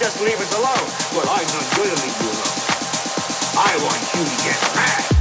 Just leave us alone. Well, I'm not going to leave you alone. I want you to get mad.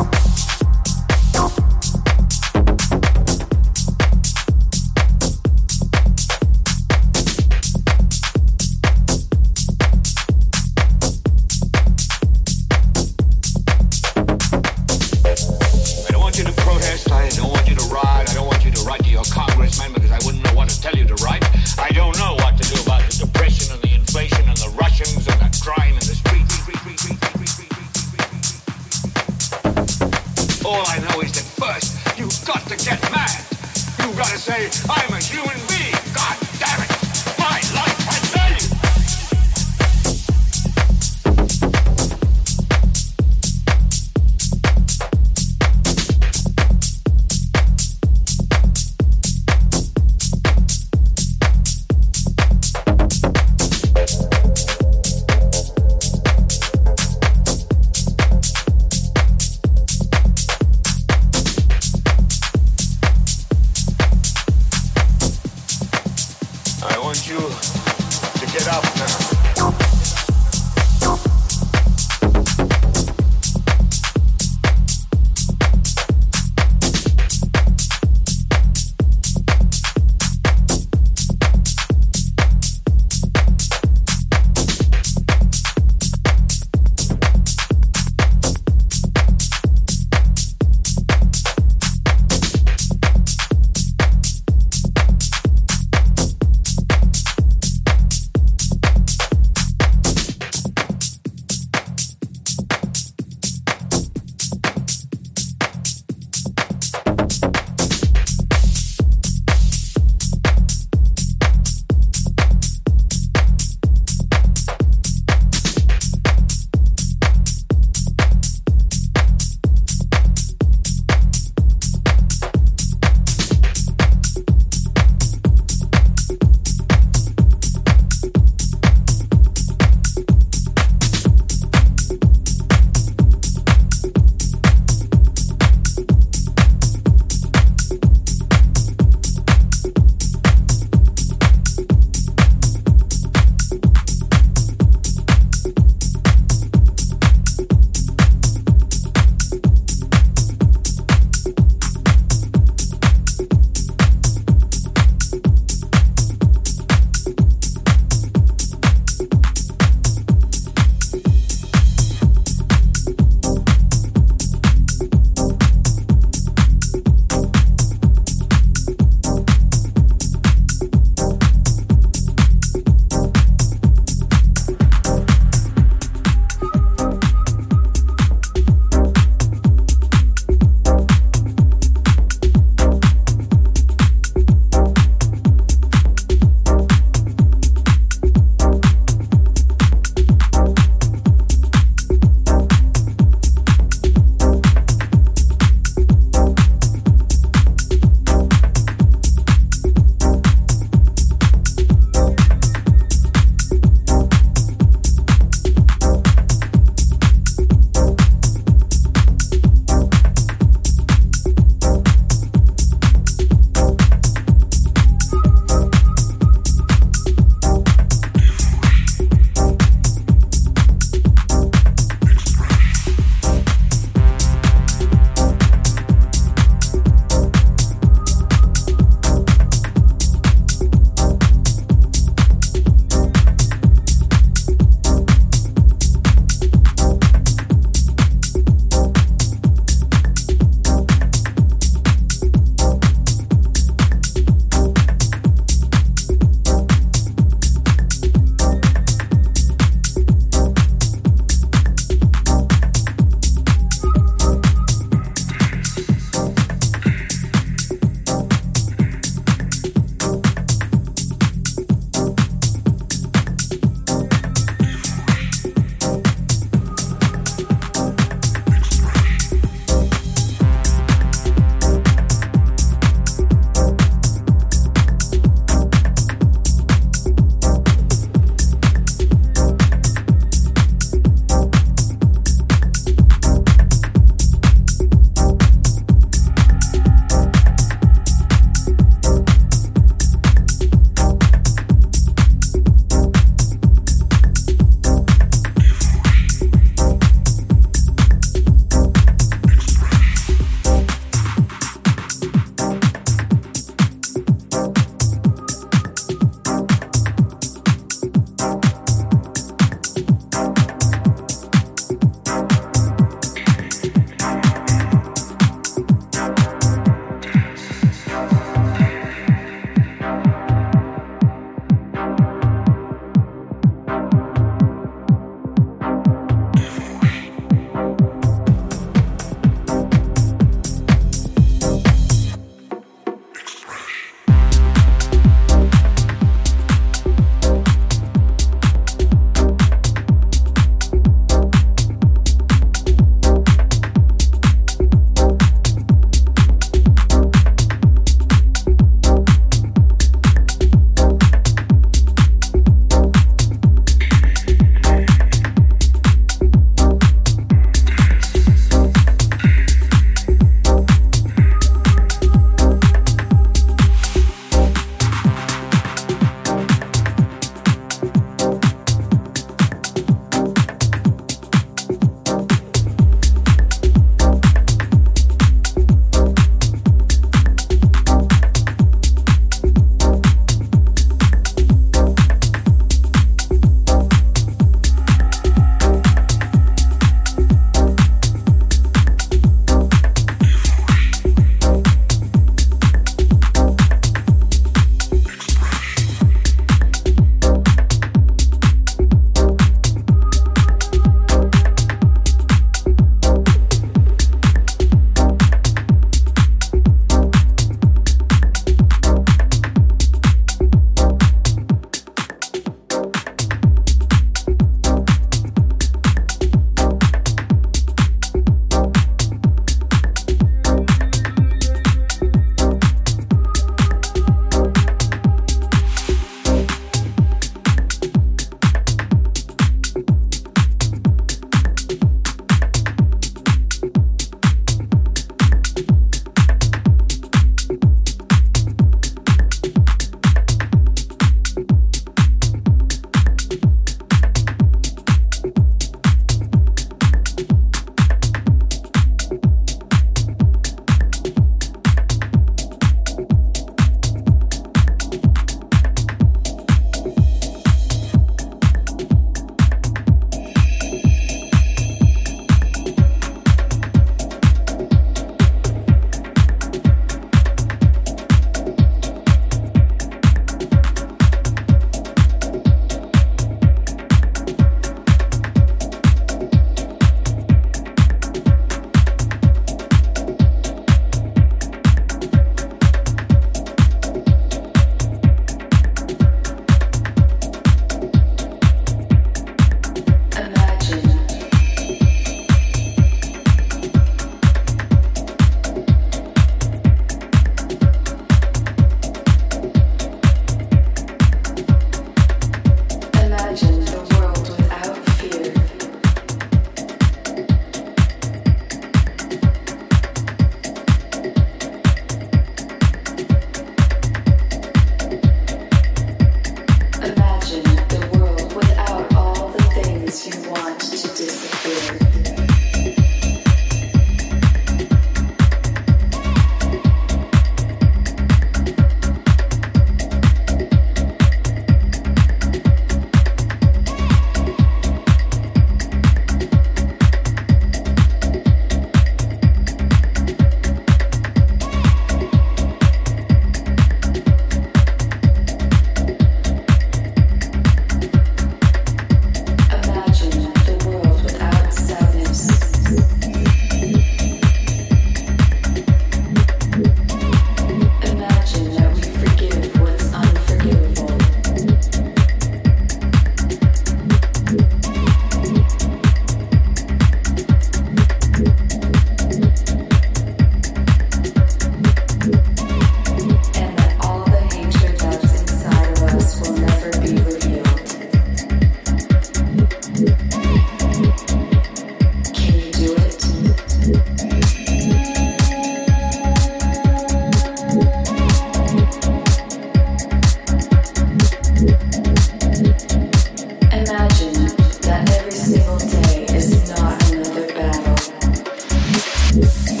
Música